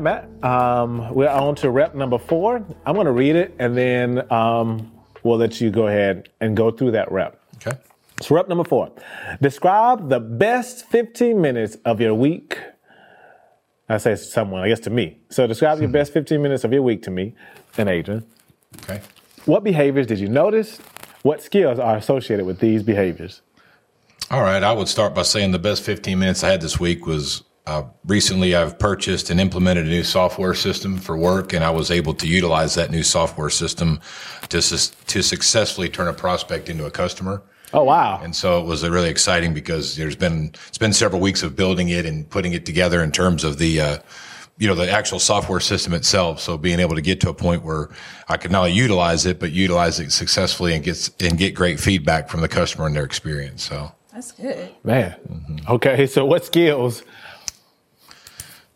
Right, Matt. Um, we're on to rep number four. I'm going to read it, and then um, we'll let you go ahead and go through that rep. Okay. So, rep number four. Describe the best 15 minutes of your week. I say someone, I guess to me. So, describe your best 15 minutes of your week to me and Adrian. Okay. What behaviors did you notice? What skills are associated with these behaviors? All right. I would start by saying the best 15 minutes I had this week was uh, recently I've purchased and implemented a new software system for work, and I was able to utilize that new software system to, sus- to successfully turn a prospect into a customer. Oh, wow. And so it was really exciting because there's been it's been several weeks of building it and putting it together in terms of the uh, you know the actual software system itself. So being able to get to a point where I could not only utilize it but utilize it successfully and get and get great feedback from the customer and their experience. So That's good. Man. Okay, so what skills?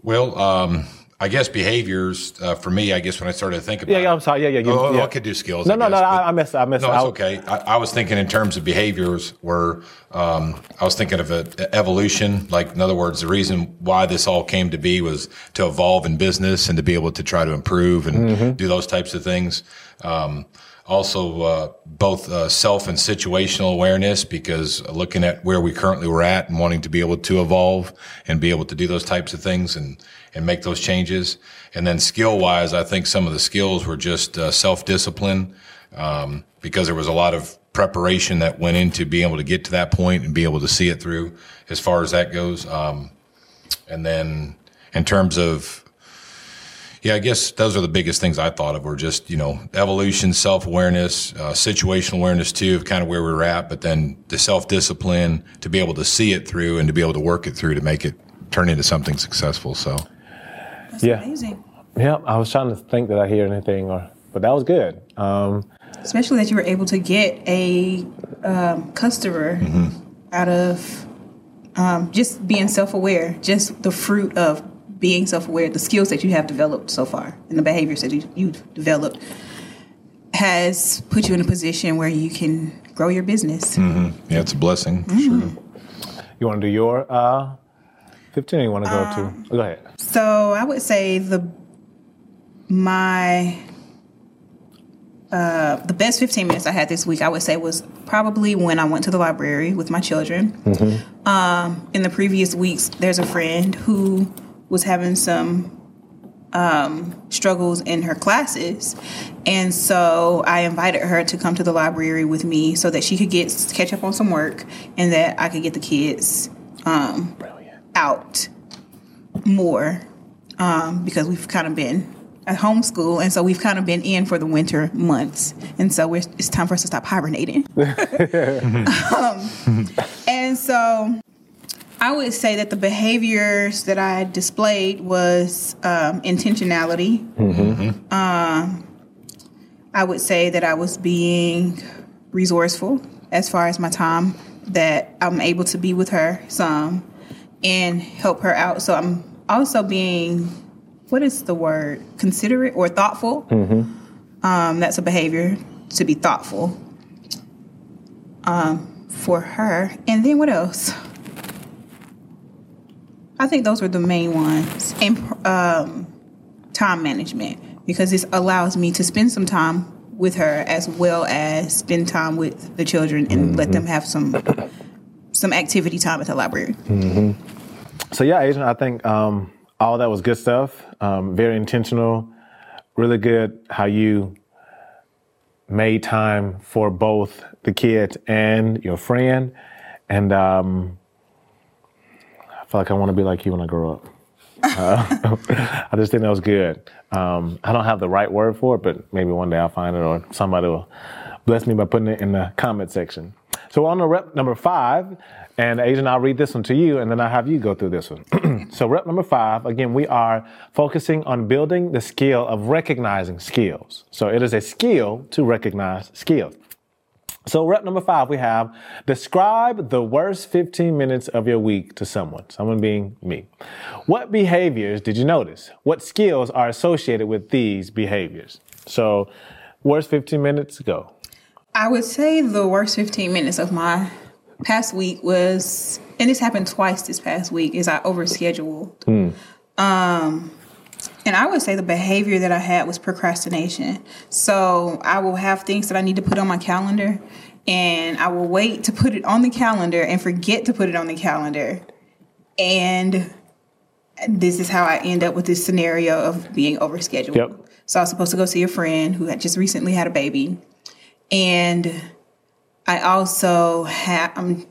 Well, um, I guess behaviors uh, for me. I guess when I started to think about Yeah, yeah, I'm sorry. Yeah, yeah. You, Oh, yeah. I could do skills. No, I no, no, I, but- I messed No, it's okay. I, I was thinking in terms of behaviors where um, I was thinking of a, evolution. Like, in other words, the reason why this all came to be was to evolve in business and to be able to try to improve and Mm-hmm. do those types of things. Um, also, uh, both uh, self and situational awareness, because looking at where we currently were at and wanting to be able to evolve and be able to do those types of things and and make those changes. And then skill wise, I think some of the skills were just uh, self discipline um, because there was a lot of preparation that went into being able to get to that point and be able to see it through as far as that goes. Um, and then in terms of yeah, I guess those are the biggest things I thought of were just, you know, evolution, self awareness, uh, situational awareness too, of kind of where we were at, but then the self discipline to be able to see it through and to be able to work it through to make it turn into something successful. So, That's Yeah. amazing. Yeah, I was trying to think that I hear anything, or but that was good. Um, Especially that you were able to get a um, customer out of um, just being self aware, just the fruit of being self aware, the skills that you have developed so far, and the behaviors that you, you've developed has put you in a position where you can grow your business. yeah, it's a blessing for sure. you want to do your uh, 15? You want to go Um, to? Go ahead. So I would say the my uh, the best 15 minutes I had this week, I would say, was probably when I went to the library with my children. Um, in the previous weeks, there's a friend who was having some um, struggles in her classes, and so I invited her to come to the library with me so that she could get catch up on some work, and that I could get the kids um, out more um, because we've kind of been at homeschool, and so we've kind of been in for the winter months, and so we're, it's time for us to stop hibernating. um, and so I would say that the behaviors that I displayed was um, intentionality. Um, I would say that I was being resourceful as far as my time, that I'm able to be with her some and help her out. So I'm also being, what is the word, considerate or thoughtful. Um, that's a behavior to be thoughtful um, for her. And then what else? I think those were the main ones. And um, time management, because this allows me to spend some time with her as well as spend time with the children and let them have some some activity time at the library. So yeah, Adrian, I think um, all that was good stuff. Um, very intentional, really good how you made time for both the kid and your friend, and um, feel like I want to be like you when I grow up. Uh, I just think that was good. Um, I don't have the right word for it, but maybe one day I'll find it, or somebody will bless me by putting it in the comment section. So on to rep number five, and Adrian, I'll read this one to you, and then I'll have you go through this one. so rep number five, again, we are focusing on building the skill of recognizing skills. So it is a skill to recognize skills. So rep number five, we have describe the worst 15 minutes of your week to someone, someone being me. What behaviors did you notice? What skills are associated with these behaviors? So worst 15 minutes, go. I would say the worst 15 minutes of my past week was, and this happened twice this past week, is I overscheduled. Um, And I would say the behavior that I had was procrastination. So I will have things that I need to put on my calendar, and I will wait to put it on the calendar and forget to put it on the calendar. And this is how I end up with this scenario of being overscheduled. Yep. So I was supposed to go see a friend who had just recently had a baby. And I also have, I'm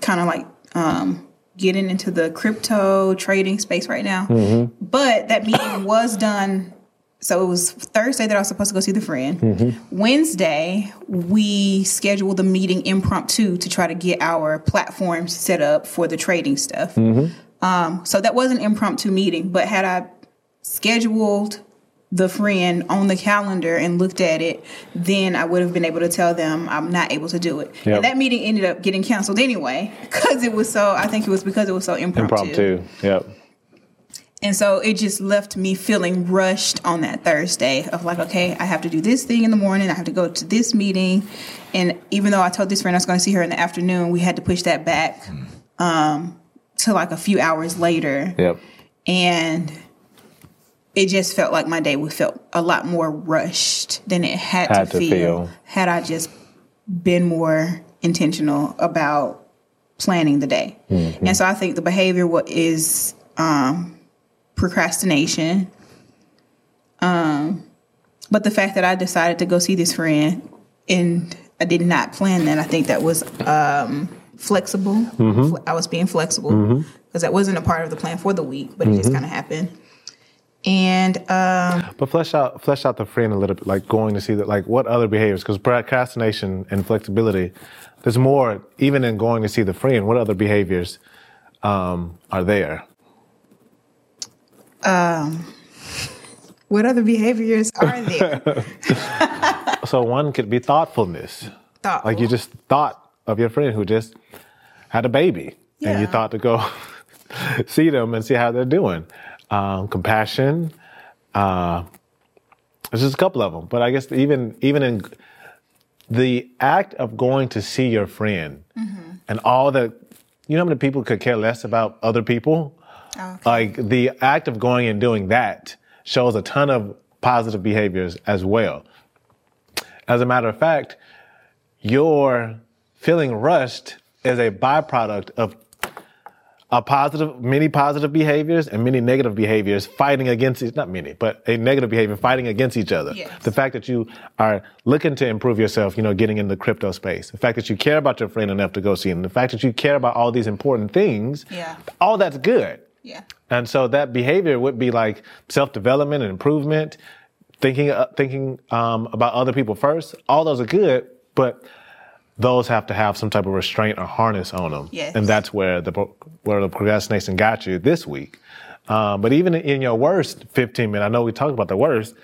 kind of like um, getting into the crypto trading space right now. Mm-hmm. But that meeting was done. So it was Thursday that I was supposed to go see the friend. Mm-hmm. Wednesday, we scheduled the meeting impromptu to try to get our platforms set up for the trading stuff. Mm-hmm. Um, so that was an impromptu meeting, but had I scheduled the friend on the calendar and looked at it, then I would have been able to tell them I'm not able to do it. Yep. And that meeting ended up getting canceled anyway because it was so. I think it was because it was so impromptu. Impromptu. Yep. And so it just left me feeling rushed on that Thursday of like, okay, I have to do this thing in the morning. I have to go to this meeting. And even though I told this friend I was going to see her in the afternoon, we had to push that back um, to like a few hours later. Yep. And it just felt like my day would felt a lot more rushed than it had, Had to, feel, feel. had I just been more intentional about planning the day. Mm-hmm. And so I think the behavior what is um, procrastination. Um, but the fact that I decided to go see this friend and I did not plan that, I think that was um, flexible. Mm-hmm. I was being flexible because that wasn't a part of the plan for the week, but it Mm-hmm. just kind of happened. And um, But flesh out flesh out the friend a little bit, like going to see that, like what other behaviors? Because procrastination and flexibility, there's more even in going to see the friend. What other behaviors um, are there? um, what other behaviors are there? So one could be thoughtfulness, Thoughtful. like you just thought of your friend who just had a baby, and you thought to go see them and see how they're doing. Um, compassion. Uh, there's just a couple of them, but I guess even even in the act of going to see your friend and all the, you know, how many people could care less about other people. Okay. Like the act of going and doing that shows a ton of positive behaviors as well. As a matter of fact, your feeling rushed is a byproduct of a positive, many positive behaviors and many negative behaviors fighting against each, not many, but a negative behavior fighting against each other. Yes. The fact that you are looking to improve yourself, you know, getting in the crypto space. The fact that you care about your friend enough to go see him. The fact that you care about all these important things. Yeah. All that's good. yeah. And so that behavior would be like self-development and improvement, thinking uh, thinking um, about other people first. All those are good, but those have to have some type of restraint or harness on them. Yes. And that's where the where the procrastination got you this week. Um, but even in your worst 15 minutes, I know we talked about the worst,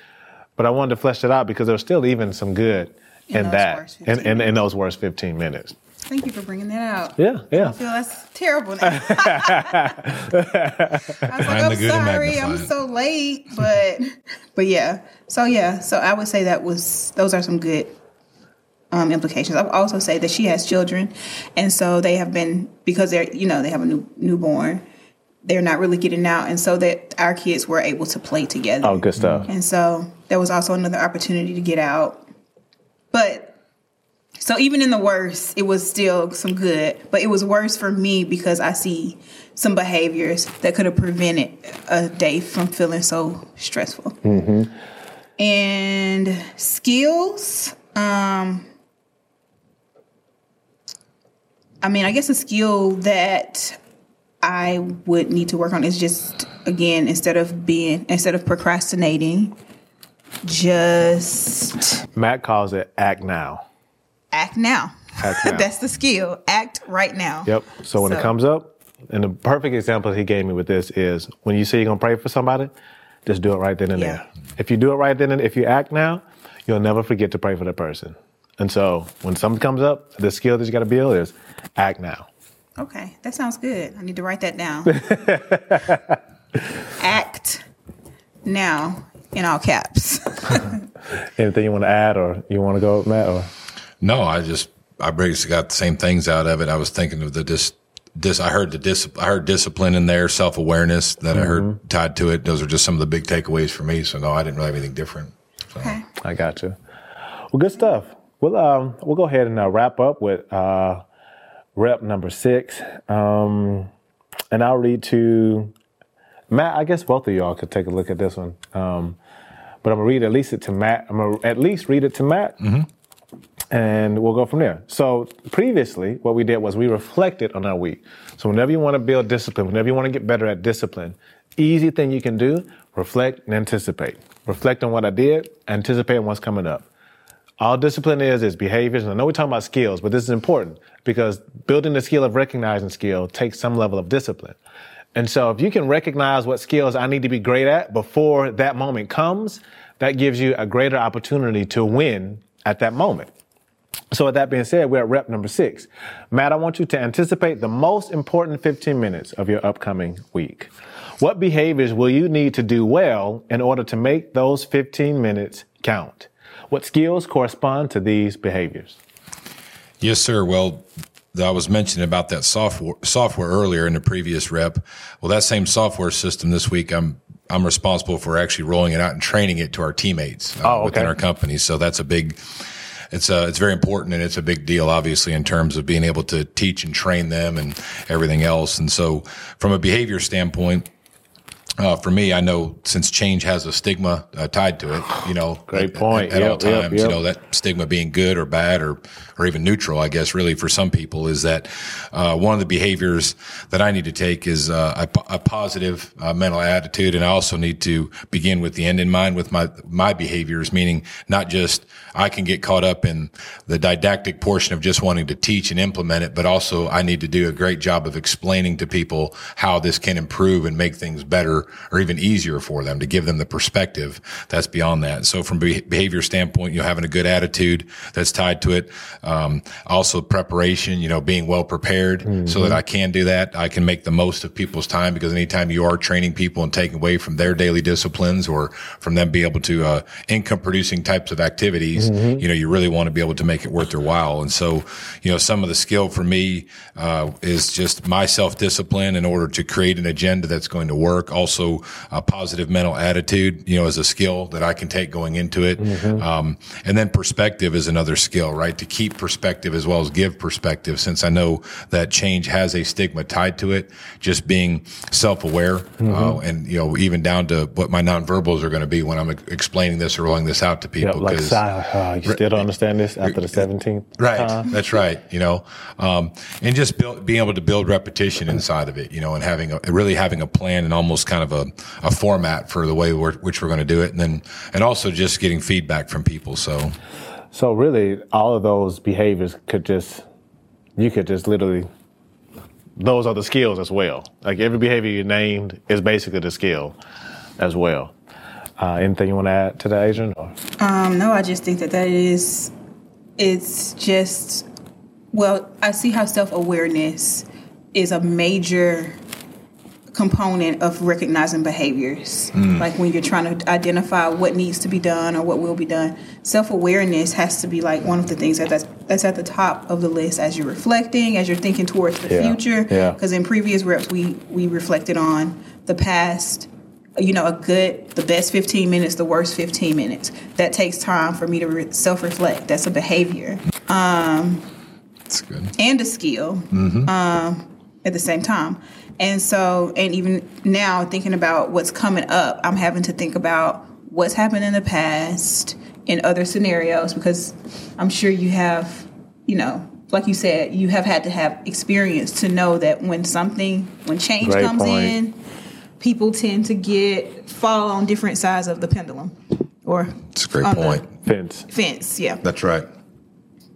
but I wanted to flesh it out because there's still even some good In in, that, in, in, in those worst 15 minutes. Thank you for bringing that out. Yeah, yeah. I feel that's terrible now. I was like, Find I'm the good sorry, I'm so late, but but yeah. So yeah, so I would say that was those are some good um, implications. I would also say that she has children, and so they have been because they're you know they have a new newborn. They're not really getting out, and so that our kids were able to play together. Oh, good stuff. And so there was also another opportunity to get out. But so even in the worst, it was still some good. But it was worse for me because I see some behaviors that could have prevented a day from feeling so stressful. And skills, um, I mean, I guess a skill that I would need to work on is just again instead of being instead of procrastinating, just Matt calls it act now. act now. Act now. That's the skill. Act right now. Yep. So when it comes up, and the perfect example he gave me with this is when you say you're gonna pray for somebody, just do it right then and Yeah. there. If you do it right then and if you act now, you'll never forget to pray for that person. And so when something comes up, the skill that you gotta build is act now. Okay, that sounds good. I need to write that down. Act now in all caps. Anything you want to add or you want to go, Matt? Or No, I just I basically got the same things out of it. I was thinking of the just dis- I heard the dis- I heard discipline in there, self awareness that I heard mm-hmm. tied to it. Those are just some of the big takeaways for me. So no, I didn't really have anything different. Okay. I got you. Well, good stuff. We'll um, we'll go ahead and uh, wrap up with uh, rep number six, um, and I'll read to Matt. I guess both of y'all could take a look at this one, um, but I'm gonna read at least it to Matt. I'm gonna at least read it to Matt, and we'll go from there. So previously, what we did was we reflected on our week. So whenever you want to build discipline, whenever you want to get better at discipline, easy thing you can do: reflect and anticipate. Reflect on what I did, anticipate on what's coming up. All discipline is is behaviors. And I know we're talking about skills, but this is important because building the skill of recognizing skill takes some level of discipline. And so if you can recognize what skills I need to be great at before that moment comes, that gives you a greater opportunity to win at that moment. So with that being said, we're at rep number six. Matt, I want you to anticipate the most important 15 minutes of your upcoming week. What behaviors will you need to do well in order to make those 15 minutes count? What skills correspond to these behaviors? Yes, sir. Well, I was mentioning about that software software earlier in the previous rep. Well, that same software system this week, I'm I'm responsible for actually rolling it out and training it to our teammates uh, Oh, within our company. So that's a big. It's uh, it's very important and it's a big deal, obviously, in terms of being able to teach and train them and everything else. And so, from a behavior standpoint, uh, for me, I know since change has a stigma uh, tied to it, you know, Great point. At, all Yep, yep, times, yep. you know, that stigma being good or bad or, or even neutral, I guess, really for some people is that uh, one of the behaviors that I need to take is uh, a, a positive uh, mental attitude, and I also need to begin with the end in mind with my my behaviors, meaning not just I can get caught up in the didactic portion of just wanting to teach and implement it, but also I need to do a great job of explaining to people how this can improve and make things better or even easier for them to give them the perspective that's beyond that. So from be- behavior standpoint, you know, having a good attitude that's tied to it. Um, also preparation, you know, being well prepared so that I can do that. I can make the most of people's time because anytime you are training people and taking away from their daily disciplines or from them be able to, uh, income producing types of activities, you know, you really want to be able to make it worth their while. And so, you know, some of the skill for me, uh, is just my self discipline in order to create an agenda that's going to work. Also, a positive mental attitude, you know, is a skill that I can take going into it. Um, and then perspective is another skill, right? To keep perspective as well as give perspective, since I know that change has a stigma tied to it. Just being self aware, uh, and, you know, even down to what my nonverbals are going to be when I'm explaining this or rolling this out to Yep, people. like 'cause- silent. Oh, you still don't understand this after the 17th? Right. That's right. You know, um, and just build, being able to build repetition inside of it, you know, and having a, really having a plan and almost kind of a, a format for the way we're, which we're going to do it. And then, and also just getting feedback from people. So So really, all of those behaviors could just, you could just literally, those are the skills as well. Like every behavior you named is basically the skill as well. Uh, anything you want to add to that, Adrian? Um, no, I just think that that is, it's just, well, I see how self awareness is a major component of recognizing behaviors. Like when you're trying to identify what needs to be done or what will be done, self awareness has to be like one of the things that that's, that's at the top of the list as you're reflecting, as you're thinking towards the Yeah, future. yeah. Because in previous reps, we we reflected on the past. You know, a good, the best 15 minutes, the worst 15 minutes. That takes time for me to re- self reflect. That's a behavior that's good. and a skill um, at the same time. And so, and even now, thinking about what's coming up, I'm having to think about what's happened in the past in other scenarios because I'm sure you have, you know, like you said, you have had to have experience to know that when something, when change Great comes point. in, people tend to get fall on different sides of the pendulum or It's a great on point. fence fence. Yeah. That's right.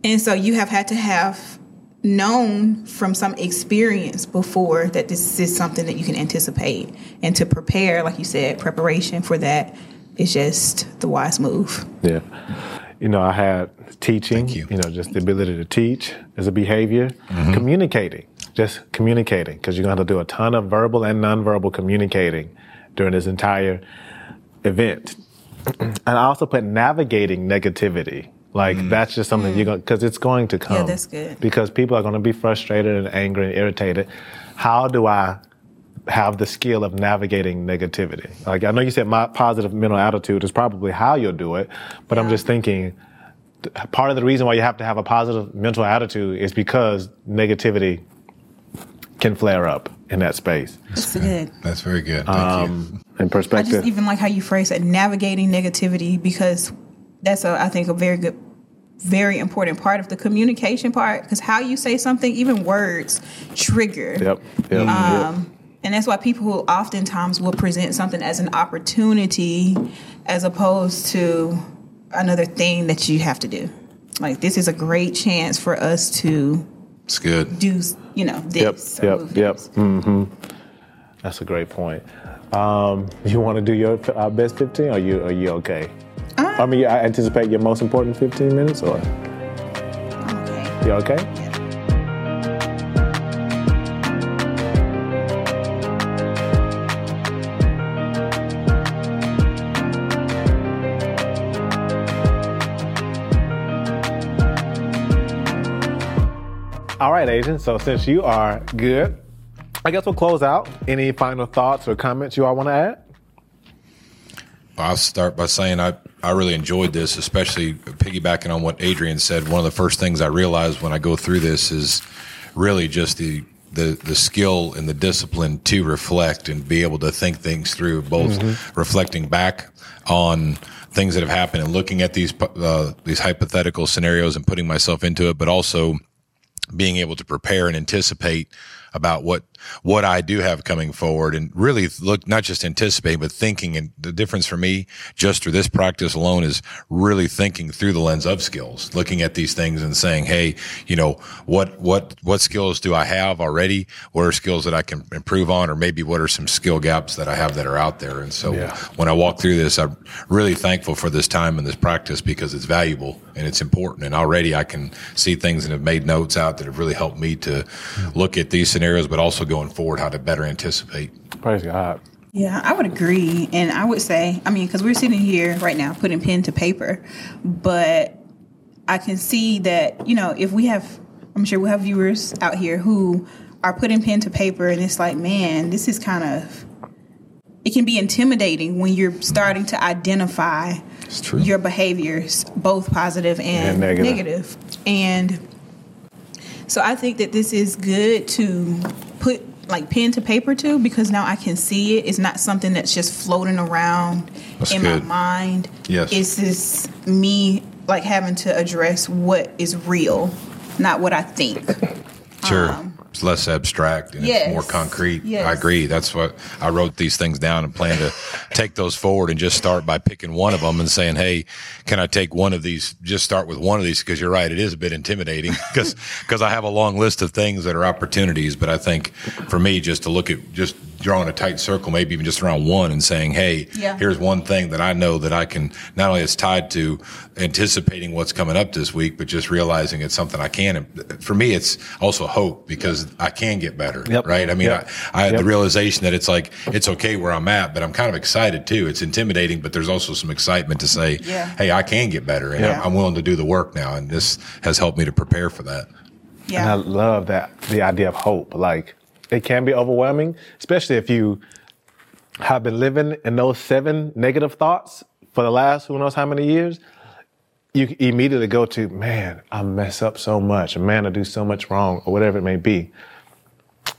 And so you have had to have known from some experience before that this is something that you can anticipate and to prepare, like you said, preparation for that is just the wise move. Yeah. You know, I had teaching, Thank you. know, just the ability to teach as a behavior, mm-hmm. communicating, just communicating, because you're going to have to do a ton of verbal and nonverbal communicating during this entire event. and I also put navigating negativity Like mm. that's just something you're gonna, mm. because it's going to come. Yeah, that's good. Because people are going to be frustrated and angry and irritated. How do I have the skill of navigating negativity? Like I know you said my positive mental attitude is probably how you'll do it, but I'm just thinking part of the reason why you have to have a positive mental attitude is because negativity can flare up in that space. It's good. That's very good. Thank Um, in I perspective. just even like how you phrase it, navigating negativity, because that's a I think a very good, very important part of the communication part. Because how you say something, even words, trigger. Yep. Yep. Um, And that's why people who oftentimes will present something as an opportunity as opposed to another thing that you have to do. Like this is a great chance for us to you. It's good. do, you know, this. or Yep. move Yep. this. hmm That's a great point. Um, you want to do your uh, best 15? Or are you are you okay? Uh, I mean, I anticipate your most important 15 minutes, or Okay. you okay? All right, Adrian. So since you are good, I guess we'll close out. Any final thoughts or comments you all want to add? I'll start by saying I, I really enjoyed this, especially piggybacking on what Adrian said. One of the first things I realized when I go through this is really just the the, the skill and the discipline to reflect and be able to think things through, both reflecting back on things that have happened and looking at these uh, these hypothetical scenarios and putting myself into it, but also being able to prepare and anticipate about what what I do have coming forward and really look not just anticipating but thinking. And the difference for me just through this practice alone is really thinking through the lens of skills looking at these things and saying hey you know what what what skills do I have already? What are skills that I can improve on? Or maybe what are some skill gaps that I have that are out there? And so Yeah. when I walk through this I'm really thankful for this time and this practice because it's valuable and it's important. And already I can see things and have made notes out that have really helped me to hmm. look at these scenarios but also going forward how to better anticipate Praise God. Yeah, I would agree. And I would say, I mean, because we're sitting here right now putting pen to paper, but I can see that, you know, if we have, I'm sure we have viewers out here who are putting pen to paper and it's like, man, this is kind of, it can be intimidating when you're starting to identify true your behaviors, both positive and, And negative. negative. And so I think that this is good to put like pen to paper to because now I can see it. It's not something that's just floating around That's in good. my mind. Yes. It's just me like having to address what is real, not what I think. sure um, it's less abstract and yes. it's more concrete Yes. I agree that's what I wrote these things down and plan to take those forward and just start by picking one of them and saying hey can I take one of these just start with one of these because you're right it is a bit intimidating because because I have a long list of things that are opportunities but I think for me just to look at just drawing a tight circle maybe even just around one and saying hey Yeah. here's one thing that I know that I can not only it's tied to anticipating what's coming up this week but just realizing it's something I can for me it's also hope because I can get better Yep. right I mean Yep. I, I had Yep. the realization that it's like it's okay where I'm at but I'm kind of excited too it's intimidating but there's also some excitement to say Yeah. hey I can get better and Yeah. I'm, I'm willing to do the work now and this has helped me to prepare for that And I love that the idea of hope. Like it can be overwhelming, especially if you have been living in those seven negative thoughts for the last who knows how many years. You immediately go to, man, I mess up so much, man, I do so much wrong, or whatever it may be.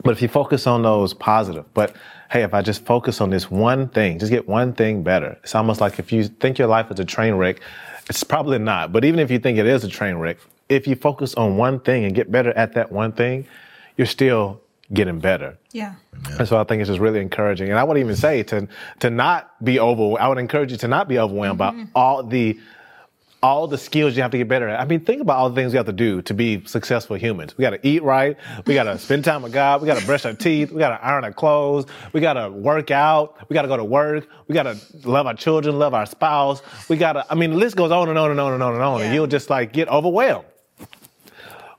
But if you focus on those positive, but hey, if I just focus on this one thing, just get one thing better. It's almost like if you think your life is a train wreck, it's probably not. But even if you think it is a train wreck, if you focus on one thing and get better at that one thing, you're still getting better. Yeah. And so I think it's just really encouraging. And I would even say to to not be over. I would encourage you to not be overwhelmed by mm-hmm. all the all the skills you have to get better at. I mean, think about all the things we have to do to be successful humans. We got to eat right. We got to spend time with God. We got to brush our teeth. We got to iron our clothes. We got to work out. We got to go to work. We got to love our children, love our spouse. We got to, I mean, the list goes on and on and on and on and on. And you'll just like get overwhelmed.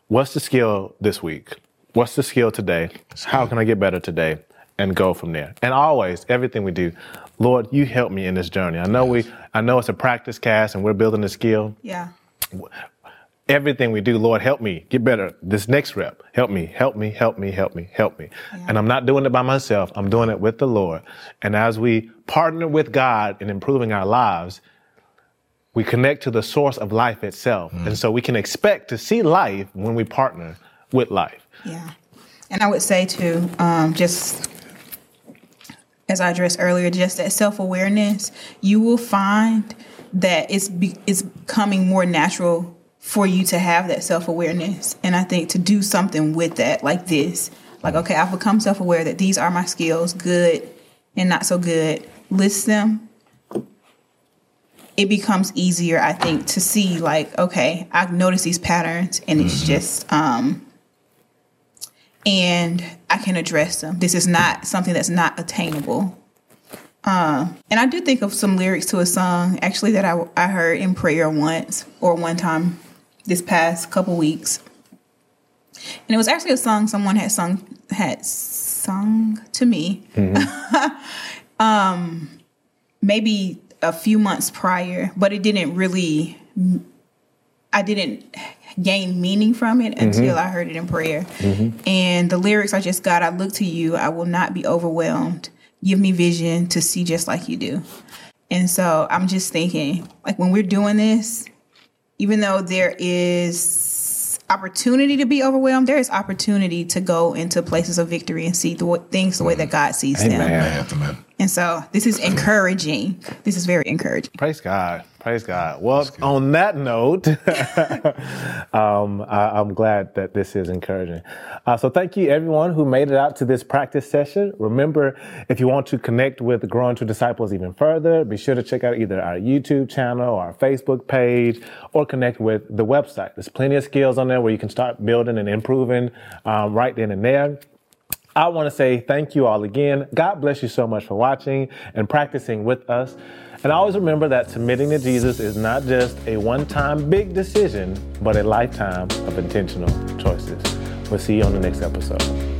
What's the skill this week? What's the skill today? How can I get better today? And go from there. And always, everything we do, Lord, you help me in this journey. I know we, I know it's a practice cast and we're building a skill. Yeah. everything we do, Lord, help me get better. This next rep, help me, help me, help me, help me, help me. Yeah. And I'm not doing it by myself. I'm doing it with the Lord. And as we partner with God in improving our lives, we connect to the source of life itself. Mm. And so we can expect to see life when we partner with life. Yeah. And I would say too, um, just as I addressed earlier, just that self awareness, you will find that it's be, it's becoming more natural for you to have that self awareness. And I think to do something with that, like this, like, okay, I've become self aware that these are my skills, good and not so good, list them. It becomes easier, I think, to see, like, okay, I've noticed these patterns and it's mm-hmm. just, um, and I can address them. This is not something that's not attainable. Uh, and I do think of some lyrics to a song actually that I, I heard in prayer once or one time this past couple weeks. And it was actually a song someone had sung had sung to me. Mm-hmm. um maybe a few months prior, but it didn't really I didn't gain meaning from it mm-hmm. until I heard it in prayer. Mm-hmm. And the lyrics I just got, I look to you, I will not be overwhelmed. Give me vision to see just like you do. And so I'm just thinking, like when we're doing this, even though there is opportunity to be overwhelmed, there is opportunity to go into places of victory and see the things the way that God sees Amen. them. Amen. And so this is encouraging. This is very encouraging. Praise God. Praise God. Well, on that note, um, I, am glad that this is encouraging. Uh, so thank you everyone who made it out to this practice session. Remember, if you want to connect with Growing True Disciples even further, be sure to check out either our YouTube channel our Facebook page or connect with the website. There's plenty of skills on there where you can start building and improving um, right then and there. I want to say thank you all again. God bless you so much for watching and practicing with us. And always remember that submitting to Jesus is not just a one time big decision, but a lifetime of intentional choices. We'll see you on the next episode.